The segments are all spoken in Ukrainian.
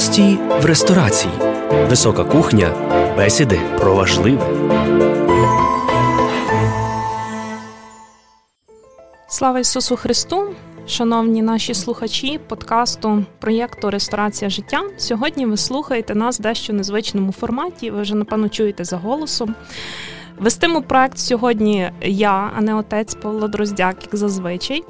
Гості в ресторації. Висока кухня. Бесіди про важливе. Слава Ісусу Христу! Шановні наші слухачі подкасту проєкту Ресторація життя. Сьогодні ви слухаєте нас в дещо незвичному форматі. Ви вже напевно чуєте за голосом. Вестиму проект сьогодні я, а не отець Павло Дроздяк, як зазвичай.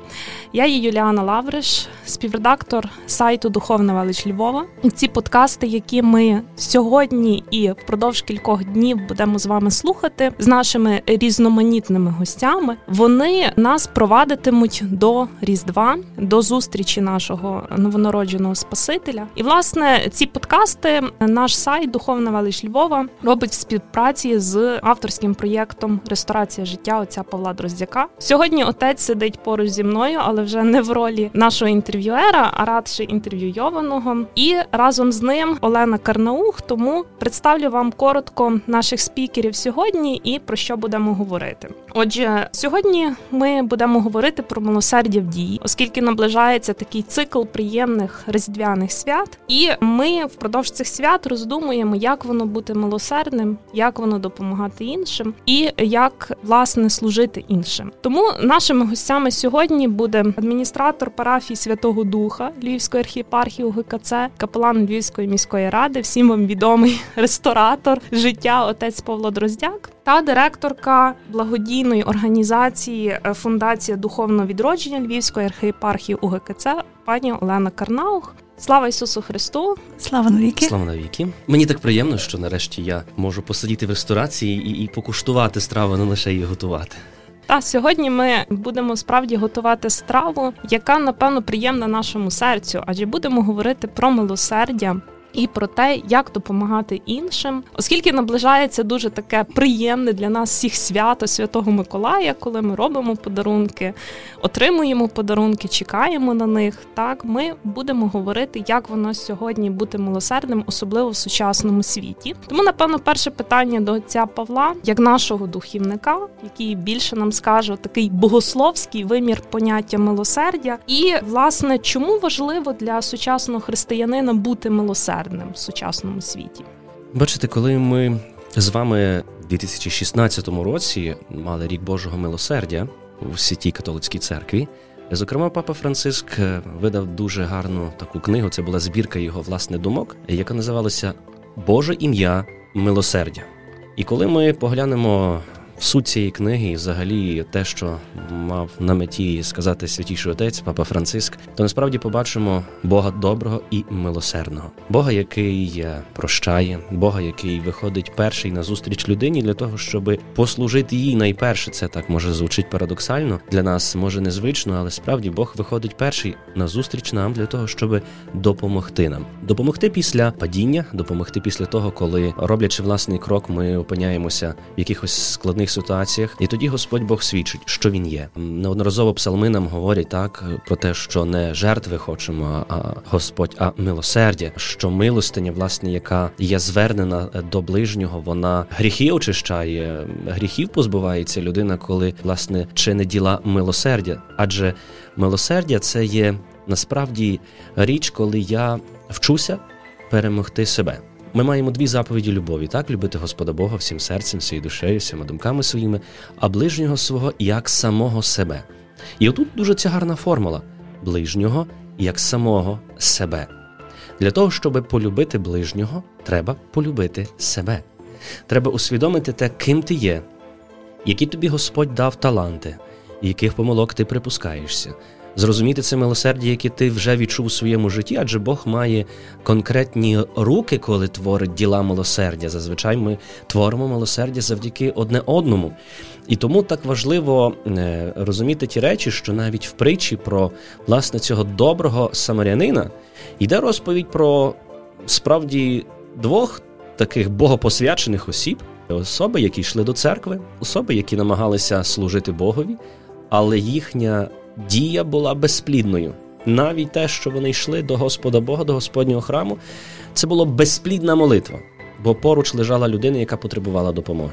Я є Юліана Лавриш, співредактор сайту Духовна велич Львова. Ці подкасти, які ми сьогодні і впродовж кількох днів будемо з вами слухати з нашими різноманітними гостями, вони нас провадитимуть до Різдва, до зустрічі нашого новонародженого Спасителя. І власне ці подкасти наш сайт Духовна велич Львова робить в співпраці з авторським проєктом Ресторація життя отця Павла Дроздяка. Сьогодні отець сидить поруч зі мною, але вже не в ролі нашого інтерв'юера, а радше інтерв'юйованого. І разом з ним Олена Карнаух. Тому представлю вам коротко наших спікерів сьогодні і про що будемо говорити. Отже, сьогодні ми будемо говорити про милосердя в дії, оскільки наближається такий цикл приємних різдвяних свят, і ми впродовж цих свят роздумуємо, як воно бути милосердним, як воно допомагати іншим і як власне служити іншим. Тому нашими гостями сьогодні буде адміністратор парафії Святого Духа Львівської архієпархії УГКЦ, капелан Львівської міської ради, всім вам відомий ресторатор життя, отець Павло Дроздяк, та директорка благодійної організації е, Фундація духовного відродження Львівської архієпархії УГКЦ, пані Олена Карнаух. Слава Ісусу Христу! Слава навіки! Слава навіки! Мені так приємно, що нарешті я можу посидіти в ресторації і, і покуштувати страву, не лише її готувати. Та сьогодні ми будемо справді готувати страву, яка напевно приємна нашому серцю, адже будемо говорити про милосердя, і про те, як допомагати іншим, оскільки наближається дуже таке приємне для нас всіх свято Святого Миколая, коли ми робимо подарунки, отримуємо подарунки, чекаємо на них. Так ми будемо говорити, як воно сьогодні бути милосердним, особливо в сучасному світі. Тому, напевно, перше питання до отця Павла, як нашого духівника, який більше нам скаже такий богословський вимір поняття милосердя, і власне чому важливо для сучасного християнина бути милосердним? Милосердним в сучасному світі. Бачите, коли ми з вами в 2016 році мали рік Божого милосердя у святій католицькій церкві. Зокрема, папа Франциск видав дуже гарну таку книгу. Це була збірка його власне думок, яка називалася Боже ім'я милосердя. І коли ми поглянемо суть цієї книги, і взагалі те, що мав на меті сказати святіший отець, папа Франциск, то насправді побачимо Бога доброго і милосердного, Бога, який прощає, Бога, який виходить перший на зустріч людині для того, щоб послужити їй найперше. Це так може звучить парадоксально для нас, може незвично, але справді Бог виходить перший на зустріч нам для того, щоб допомогти нам, допомогти після падіння, допомогти після того, коли роблячи власний крок, ми опиняємося в якихось складних складних ситуаціях, і тоді Господь Бог свідчить, що він є. Неодноразово псалми нам говорять так про те, що не жертви хочемо, а Господь, а милосердя, що милостиня, власне, яка є звернена до ближнього, вона гріхи очищає, гріхів позбувається людина, коли власне чинить діла милосердя, адже милосердя це є насправді річ, коли я вчуся перемогти себе. Ми маємо дві заповіді любові: так любити Господа Бога всім серцем, всією душею, всіма думками своїми, а ближнього свого як самого себе. І отут дуже ця гарна формула ближнього як самого себе. Для того, щоб полюбити ближнього, треба полюбити себе. Треба усвідомити те, ким ти є, які тобі Господь дав таланти, яких помилок ти припускаєшся зрозуміти це милосердя, яке ти вже відчув у своєму житті, адже Бог має конкретні руки, коли творить діла милосердя. Зазвичай ми творимо милосердя завдяки одне одному. І тому так важливо е, розуміти ті речі, що навіть в притчі про власне цього доброго самарянина йде розповідь про справді двох таких богопосвячених осіб. Особи, які йшли до церкви, особи, які намагалися служити Богові, але їхня дія була безплідною. Навіть те, що вони йшли до Господа Бога, до Господнього храму, це була безплідна молитва, бо поруч лежала людина, яка потребувала допомоги.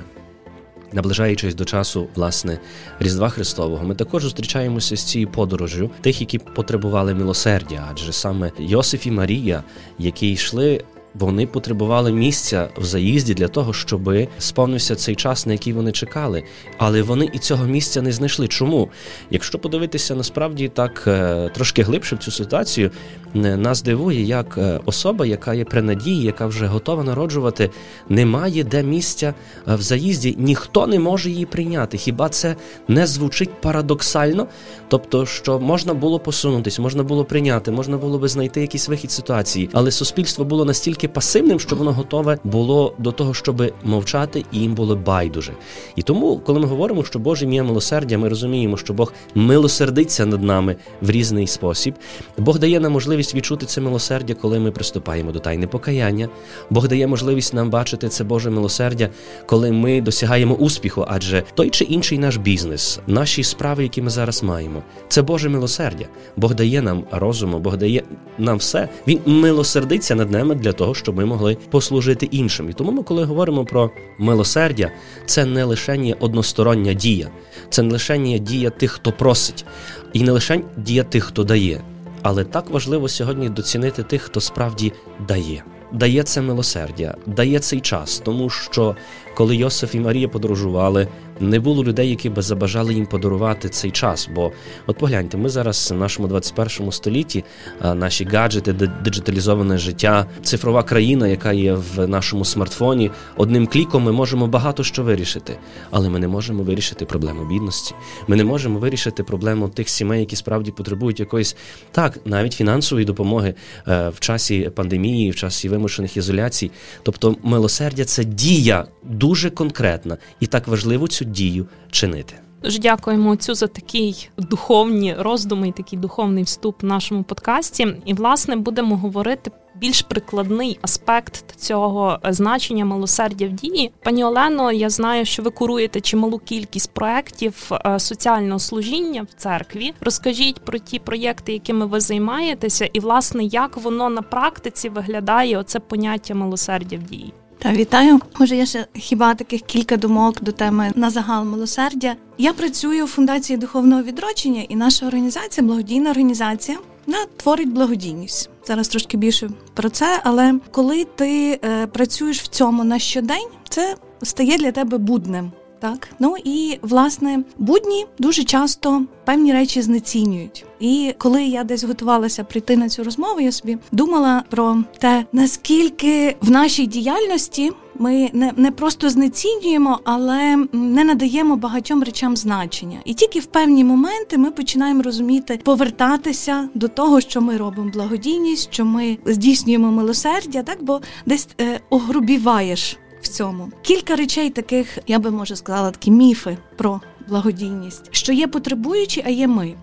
Наближаючись до часу власне Різдва Христового, ми також зустрічаємося з цією подорожю тих, які потребували милосердя, адже саме Йосиф і Марія, які йшли вони потребували місця в заїзді для того, щоб сповнився цей час, на який вони чекали. Але вони і цього місця не знайшли. Чому? Якщо подивитися насправді так е, трошки глибше в цю ситуацію, е, нас дивує, як е, особа, яка є при надії, яка вже готова народжувати, не має де місця в заїзді, ніхто не може її прийняти. Хіба це не звучить парадоксально? Тобто, що можна було посунутися, можна було прийняти, можна було би знайти якийсь вихід ситуації, але суспільство було настільки настільки пасивним, що воно готове було до того, щоб мовчати, і їм було байдуже. І тому, коли ми говоримо, що Боже ім'я милосердя, ми розуміємо, що Бог милосердиться над нами в різний спосіб. Бог дає нам можливість відчути це милосердя, коли ми приступаємо до тайни покаяння. Бог дає можливість нам бачити це Боже милосердя, коли ми досягаємо успіху, адже той чи інший наш бізнес, наші справи, які ми зараз маємо, це Боже милосердя. Бог дає нам розуму, Бог дає нам все. Він милосердиться над нами для того, щоб ми могли послужити іншим. І тому ми, коли говоримо про милосердя, це не лише одностороння дія, це не лише дія тих, хто просить, і не лише дія тих, хто дає. Але так важливо сьогодні доцінити тих, хто справді дає. Дає це милосердя, дає цей час, тому що коли Йосиф і Марія подорожували, не було людей, які би забажали їм подарувати цей час. Бо, от погляньте, ми зараз в нашому 21 столітті, наші гаджети, диджиталізоване життя, цифрова країна, яка є в нашому смартфоні, одним кліком ми можемо багато що вирішити, але ми не можемо вирішити проблему бідності. Ми не можемо вирішити проблему тих сімей, які справді потребують якоїсь так, навіть фінансової допомоги е, в часі пандемії, в часі вимушених ізоляцій. Тобто, милосердя це дія дуже конкретна і так важливо цю дію чинити. Дуже дякуємо отцю за такий духовні роздуми і такий духовний вступ в нашому подкасті. І, власне, будемо говорити більш прикладний аспект цього значення милосердя в дії. Пані Олено, я знаю, що ви куруєте чималу кількість проєктів е, соціального служіння в церкві. Розкажіть про ті проєкти, якими ви займаєтеся, і власне як воно на практиці виглядає оце поняття милосердя в дії. Та вітаю. Може, я ще хіба таких кілька думок до теми на загал милосердя. Я працюю у фундації духовного відродження, і наша організація, благодійна організація, вона творить благодійність. Зараз трошки більше про це. Але коли ти е, працюєш в цьому на щодень, це стає для тебе будним. Так, ну і власне будні дуже часто певні речі знецінюють. І коли я десь готувалася прийти на цю розмову, я собі думала про те, наскільки в нашій діяльності ми не не просто знецінюємо, але не надаємо багатьом речам значення. І тільки в певні моменти ми починаємо розуміти, повертатися до того, що ми робимо благодійність, що ми здійснюємо милосердя, так бо десь е, огрубіваєш в цьому. Кілька речей таких, я би може сказала, такі міфи про благодійність, що є потребуючі, а є ми.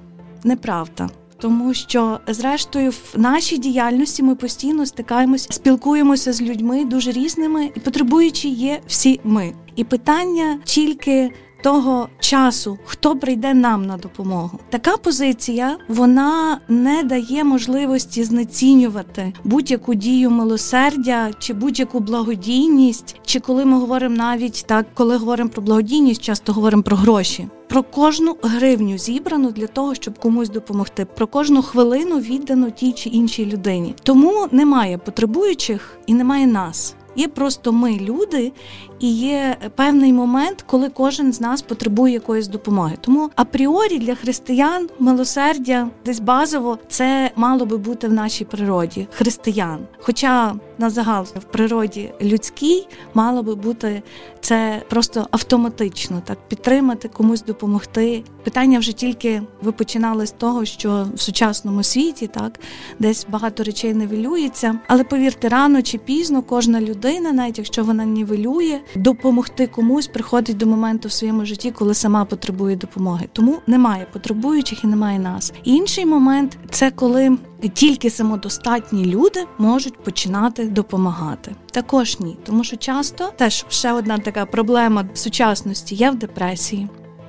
Неправда. Тому що, зрештою, в нашій діяльності ми постійно стикаємось, спілкуємося з людьми дуже різними, і потребуючі є всі ми. І питання тільки того часу, хто прийде нам на допомогу. Така позиція вона не дає можливості знецінювати будь-яку дію милосердя чи будь-яку благодійність. Чи коли ми говоримо навіть так, коли говоримо про благодійність, часто говоримо про гроші. Про кожну гривню зібрану для того, щоб комусь допомогти, про кожну хвилину віддану тій чи іншій людині. Тому немає потребуючих і немає нас. Є просто ми люди, і є певний момент, коли кожен з нас потребує якоїсь допомоги. Тому апріорі для християн милосердя десь базово це мало би бути в нашій природі християн. Хоча на загал в природі людській мало би бути це просто автоматично так підтримати, комусь допомогти. Питання вже тільки ви починали з того, що в сучасному світі так десь багато речей нівелюється. Але повірте, рано чи пізно кожна людина, навіть якщо вона нівелює, допомогти комусь приходить до моменту в своєму житті, коли сама потребує допомоги. Тому немає потребуючих і немає нас. Інший момент це коли тільки самодостатні люди можуть починати допомагати. Також ні, тому що часто теж ще одна така проблема сучасності є в депресії.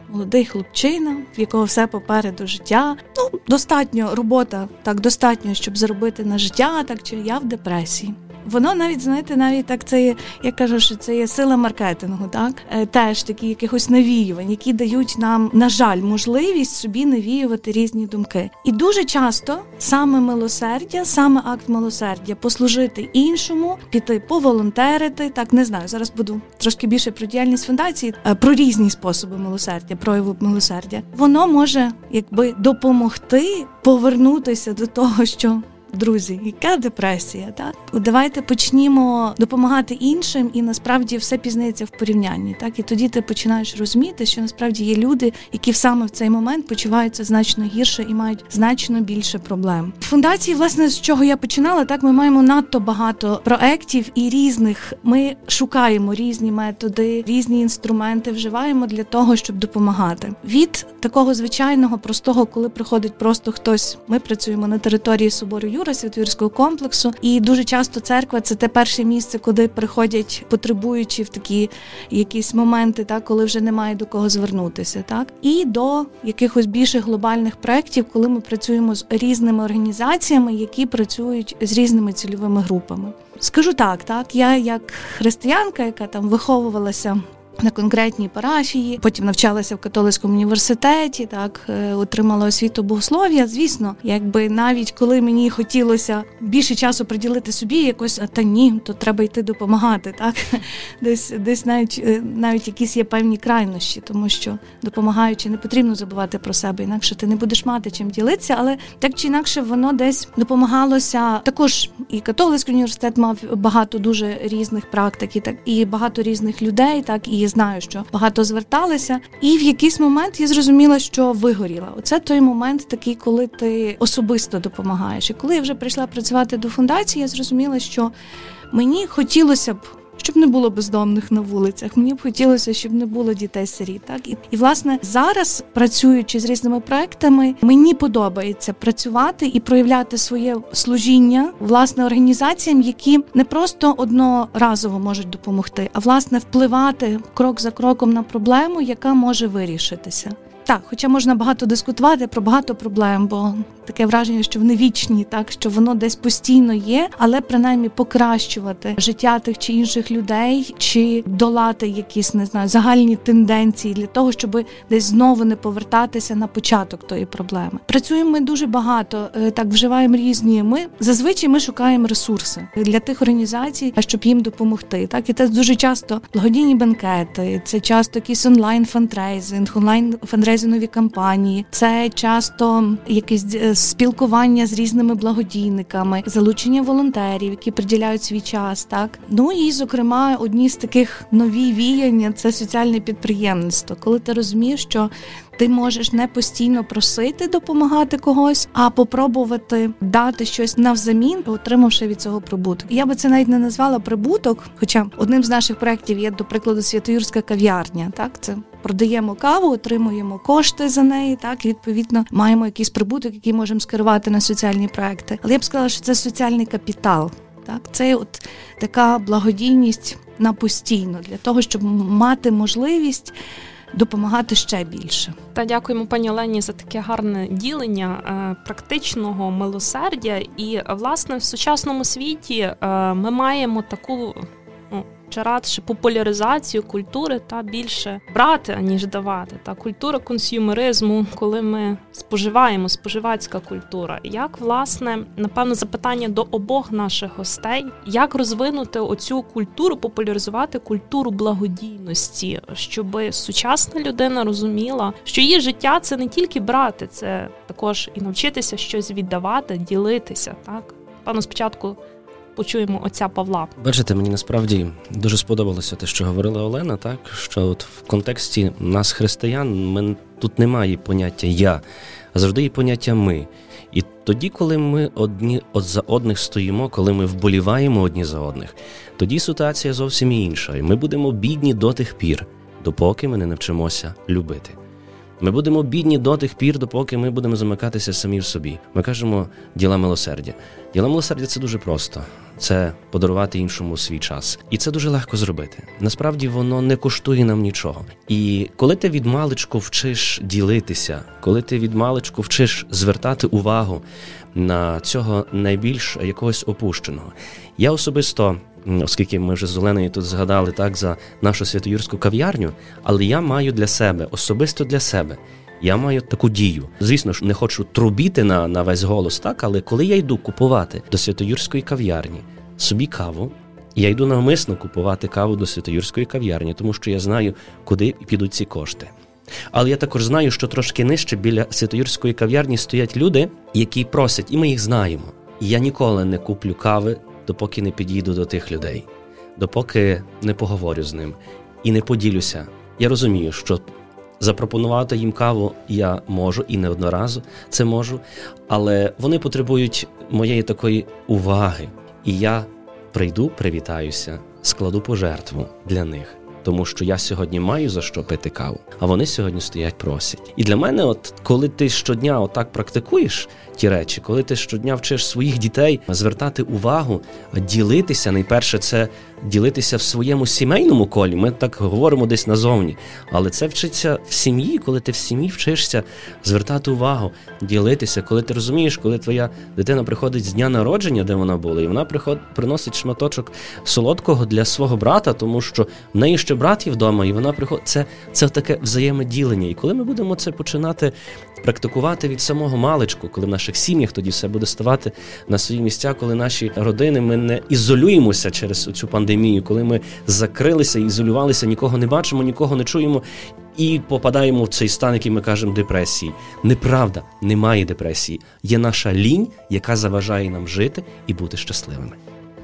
Молодий хлопчина, в якого все попереду життя. Ну достатньо робота, так достатньо, щоб заробити на життя, так чи я в депресії. Воно навіть знаєте, навіть так це є, я кажу, що це є сила маркетингу, так е, теж такі якихось навіювань, які дають нам, на жаль, можливість собі навіювати різні думки. І дуже часто саме милосердя, саме акт милосердя, послужити іншому, піти поволонтерити. Так не знаю. Зараз буду трошки більше про діяльність фундації, е, про різні способи милосердя, прояву милосердя. Воно може якби допомогти повернутися до того, що друзі, яка депресія? Так давайте почнімо допомагати іншим, і насправді все пізнається в порівнянні. Так і тоді ти починаєш розуміти, що насправді є люди, які саме в цей момент почуваються значно гірше і мають значно більше проблем. Фундації, власне, з чого я починала, так ми маємо надто багато проєктів і різних. Ми шукаємо різні методи, різні інструменти вживаємо для того, щоб допомагати. Від такого звичайного простого, коли приходить просто хтось. Ми працюємо на території собору Юра Святовірського комплексу, і дуже часто церква це те перше місце, куди приходять потребуючі в такі якісь моменти, так коли вже немає до кого звернутися, так і до якихось більших глобальних проєктів, коли ми працюємо з різними організаціями, які працюють з різними цільовими групами. Скажу так, так я як християнка, яка там виховувалася на конкретній парафії, потім навчалася в католицькому університеті, так е, отримала освіту богослов'я. Звісно, якби навіть коли мені хотілося більше часу приділити собі, якось а та ні, то треба йти допомагати. Так десь десь навіть е, навіть якісь є певні крайнощі, тому що допомагаючи, не потрібно забувати про себе, інакше ти не будеш мати чим ділитися, але так чи інакше воно десь допомагалося. Також і католицький університет мав багато дуже різних практик, і так і багато різних людей, так і знаю, що багато зверталися. І в якийсь момент я зрозуміла, що вигоріла. Оце той момент, такий, коли ти особисто допомагаєш. І коли я вже прийшла працювати до фундації, я зрозуміла, що мені хотілося б щоб не було бездомних на вулицях. Мені б хотілося, щоб не було дітей сиріт. Так і, і власне зараз, працюючи з різними проектами, мені подобається працювати і проявляти своє служіння власне організаціям, які не просто одноразово можуть допомогти, а власне впливати крок за кроком на проблему, яка може вирішитися. Так, хоча можна багато дискутувати про багато проблем, бо таке враження, що вони вічні, так що воно десь постійно є, але принаймні покращувати життя тих чи інших людей, чи долати якісь не знаю загальні тенденції для того, щоб десь знову не повертатися на початок тої проблеми. Працюємо ми дуже багато, е, так вживаємо різні. Ми зазвичай ми шукаємо ресурси для тих організацій, щоб їм допомогти. Так і це дуже часто благодійні банкети, це часто якийсь онлайн фандрейзинг, онлайн фандрейзингові кампанії, це часто якісь е, спілкування з різними благодійниками, залучення волонтерів, які приділяють свій час. Так ну і зокрема, одні з таких нові віяння це соціальне підприємництво, коли ти розумієш, що ти можеш не постійно просити допомагати когось, а попробувати дати щось навзамін, отримавши від цього прибуток. Я би це навіть не назвала прибуток. Хоча одним з наших проєктів є, до прикладу, Святоюрська кав'ярня. Так, це продаємо каву, отримуємо кошти за неї. Так, і відповідно маємо якийсь прибуток, який можемо скерувати на соціальні проекти. Але я б сказала, що це соціальний капітал. Так, це от така благодійність на постійно для того, щоб мати можливість допомагати ще більше. Та дякуємо пані Олені за таке гарне ділення е, практичного милосердя. І власне в сучасному світі е, ми маємо таку чи радше популяризацію культури та більше брати, аніж давати. Та культура консюмеризму, коли ми споживаємо, споживацька культура. Як власне напевно запитання до обох наших гостей, як розвинути оцю культуру, популяризувати культуру благодійності, щоб сучасна людина розуміла, що її життя це не тільки брати, це також і навчитися щось віддавати, ділитися. Так, пану спочатку почуємо отця Павла. Бачите, мені насправді дуже сподобалося те, що говорила Олена, так що от в контексті нас, християн, ми тут немає поняття я, а завжди є поняття ми. І тоді, коли ми одні от за одних стоїмо, коли ми вболіваємо одні за одних, тоді ситуація зовсім інша, і ми будемо бідні до тих пір, допоки ми не навчимося любити. Ми будемо бідні до тих пір, допоки ми будемо замикатися самі в собі. Ми кажемо діла милосердя. Діла милосердя це дуже просто. Це подарувати іншому свій час, і це дуже легко зробити. Насправді воно не коштує нам нічого. І коли ти від маличку вчиш ділитися, коли ти від маличку вчиш звертати увагу на цього найбільш якогось опущеного, я особисто оскільки ми вже з Оленою тут згадали так за нашу святоюрську кав'ярню, але я маю для себе, особисто для себе. Я маю таку дію. Звісно ж, не хочу трубіти на на весь голос, так, але коли я йду купувати до Святоюрської кав'ярні собі каву, я йду навмисно купувати каву до Святоюрської кав'ярні, тому що я знаю, куди підуть ці кошти. Але я також знаю, що трошки нижче біля Святоюрської кав'ярні стоять люди, які просять, і ми їх знаємо. Я ніколи не куплю кави допоки не підійду до тих людей, допоки не поговорю з ним і не поділюся. Я розумію, що запропонувати їм каву я можу і не одноразу це можу, але вони потребують моєї такої уваги. І я прийду, привітаюся, складу пожертву для них тому що я сьогодні маю за що пити каву, а вони сьогодні стоять, просять. І для мене, от коли ти щодня отак практикуєш ті речі, коли ти щодня вчиш своїх дітей звертати увагу, ділитися, найперше це ділитися в своєму сімейному колі. Ми так говоримо десь назовні, але це вчиться в сім'ї, коли ти в сім'ї вчишся звертати увагу, ділитися, коли ти розумієш, коли твоя дитина приходить з дня народження, де вона була, і вона приход, приносить шматочок солодкого для свого брата, тому що в неї ще брат є вдома, і вона приходить. Це, це таке взаємоділення. І коли ми будемо це починати практикувати від самого маличку, коли в наших сім'ях тоді все буде ставати на свої місця, коли наші родини ми не ізолюємося через цю пандемію, коли ми закрилися, ізолювалися, нікого не бачимо, нікого не чуємо. І попадаємо в цей стан, який ми кажемо депресії. Неправда, немає депресії. Є наша лінь, яка заважає нам жити і бути щасливими.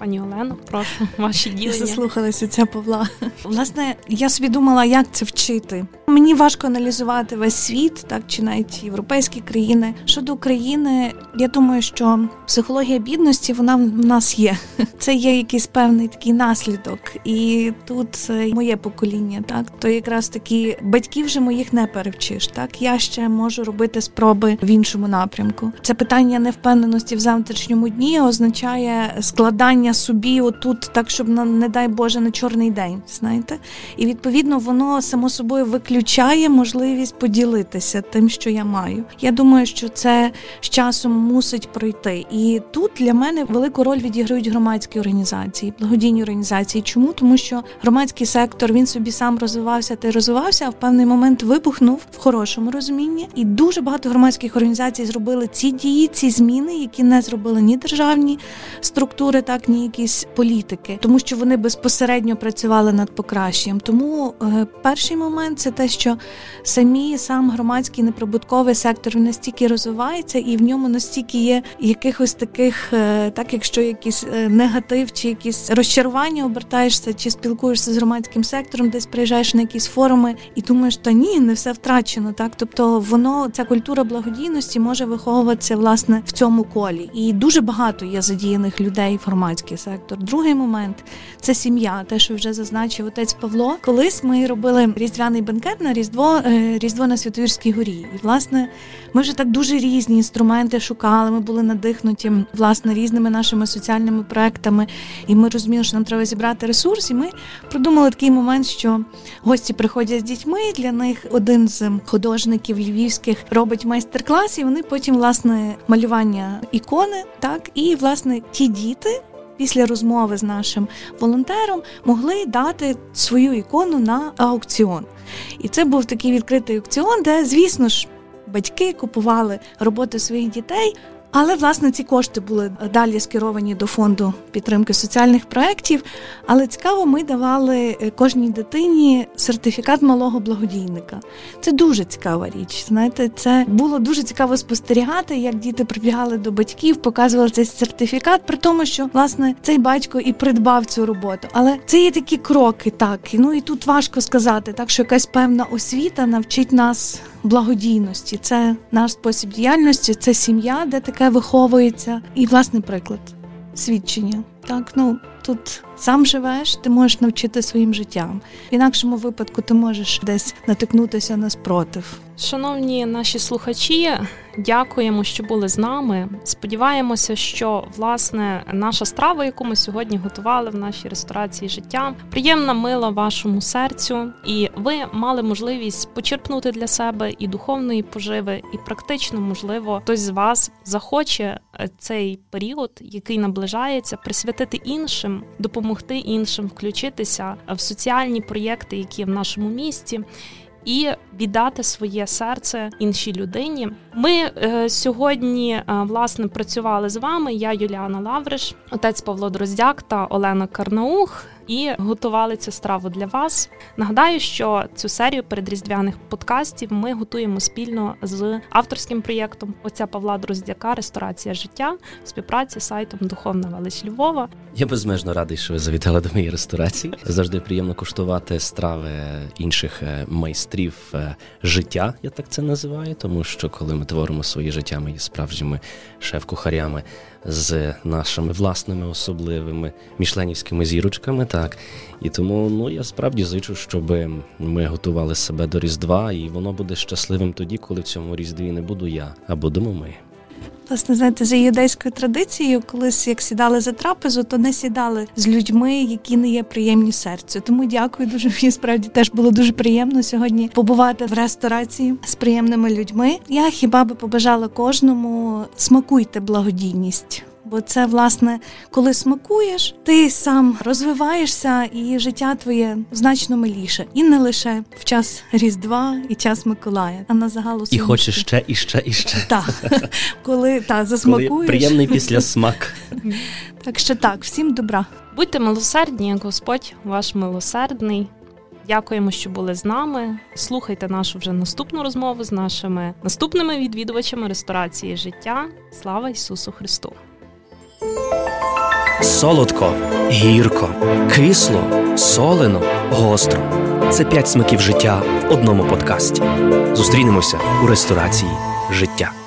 Пані Олено, прошу ваші ділення. Заслухалася ця Павла. Власне, я собі думала, як це вчити. Мені важко аналізувати весь світ, так чи навіть європейські країни. Щодо України, я думаю, що психологія бідності вона в нас є. Це є якийсь певний такий наслідок, і тут моє покоління, так то якраз такі батьків вже моїх не перевчиш. Так я ще можу робити спроби в іншому напрямку. Це питання невпевненості в завтрашньому дні означає складання собі отут, так щоб не дай Боже на чорний день. Знаєте, і відповідно воно само собою виключає виключає можливість поділитися тим, що я маю. Я думаю, що це з часом мусить пройти. І тут для мене велику роль відіграють громадські організації, благодійні організації. Чому? Тому що громадський сектор він собі сам розвивався та розвивався, а в певний момент вибухнув в хорошому розумінні. І дуже багато громадських організацій зробили ці дії, ці зміни, які не зробили ні державні структури, так ні якісь політики, тому що вони безпосередньо працювали над покращенням. Тому е, перший момент це те, що самі сам громадський неприбутковий сектор настільки розвивається, і в ньому настільки є якихось таких, е, так якщо якийсь е, негатив чи якісь розчарування обертаєшся, чи спілкуєшся з громадським сектором, десь приїжджаєш на якісь форуми і думаєш, та ні, не все втрачено. Так, тобто воно ця культура благодійності може виховуватися власне в цьому колі, і дуже багато є задіяних людей в громадський сектор. Другий момент це сім'я, те, що вже зазначив отець Павло. Колись ми робили різдвяний бенкет на Різдво е, Різдво на Святоюрській горі. І власне ми вже так дуже різні інструменти шукали. Ми були надихнуті власне різними нашими соціальними проектами. І ми розуміли, що нам треба зібрати ресурс. І ми придумали такий момент, що гості приходять з дітьми. Для них один з художників львівських робить майстер-клас, і вони потім власне малювання ікони, так і власне ті діти після розмови з нашим волонтером могли дати свою ікону на аукціон. І це був такий відкритий аукціон, де, звісно ж, батьки купували роботи своїх дітей. Але власне ці кошти були далі скеровані до фонду підтримки соціальних проєктів. Але цікаво, ми давали е, кожній дитині сертифікат малого благодійника. Це дуже цікава річ. Знаєте, це було дуже цікаво спостерігати, як діти прибігали до батьків, показували цей сертифікат, при тому, що власне цей батько і придбав цю роботу. Але це є такі кроки, так ну і тут важко сказати, так що якась певна освіта навчить нас благодійності. Це наш спосіб діяльності, це сім'я, де таке виховується, і власний приклад свідчення. Так, ну тут сам живеш, ти можеш навчити своїм життям. В інакшому випадку ти можеш десь натикнутися на спротив. Шановні наші слухачі, дякуємо, що були з нами. Сподіваємося, що власне наша страва, яку ми сьогодні готували в нашій ресторації життя, приємна мила вашому серцю, і ви мали можливість почерпнути для себе і духовної поживи, і практично, можливо, хтось з вас захоче цей період, який наближається, присвятити іншим, допомогти іншим, включитися в соціальні проєкти, які в нашому місті і віддати своє серце іншій людині. Ми е, сьогодні е, власне працювали з вами. Я Юліана Лавриш, отець Павло Дроздяк та Олена Карнаух і готували цю страву для вас. Нагадаю, що цю серію передріздвяних подкастів ми готуємо спільно з авторським проєктом отця Павла Дроздяка Ресторація життя в співпраці з сайтом Духовна Велич Львова. Я безмежно радий, що ви завітали до моєї ресторації. Завжди приємно куштувати страви інших е, майстрів е, життя. Я так це називаю, тому що коли ми творимо своє життя, ми є справжніми шеф-кухарями з нашими власними особливими мішленівськими зірочками. Так і тому ну я справді зичу, щоб ми готували себе до Різдва, і воно буде щасливим тоді, коли в цьому різдві не буду я, а будемо ми. Власне, знаєте, за юдейською традицією, колись як сідали за трапезу, то не сідали з людьми, які не є приємні серцю. Тому дякую дуже. Мені справді теж було дуже приємно сьогодні побувати в ресторації з приємними людьми. Я хіба би побажала кожному смакуйте благодійність. Бо це, власне, коли смакуєш, ти сам розвиваєшся, і життя твоє значно миліше. І не лише в час Різдва і час Миколая, а на загалу І хочеш ще, і ще, і ще. Так, коли та засмакуєш. Коли приємний після смак. Так що так, всім добра. Будьте милосердні, як Господь ваш милосердний. Дякуємо, що були з нами. Слухайте нашу вже наступну розмову з нашими наступними відвідувачами ресторації життя. Слава Ісусу Христу! Солодко, гірко, кисло, солено, гостро. Це п'ять смаків життя в одному подкасті. Зустрінемося у ресторації життя.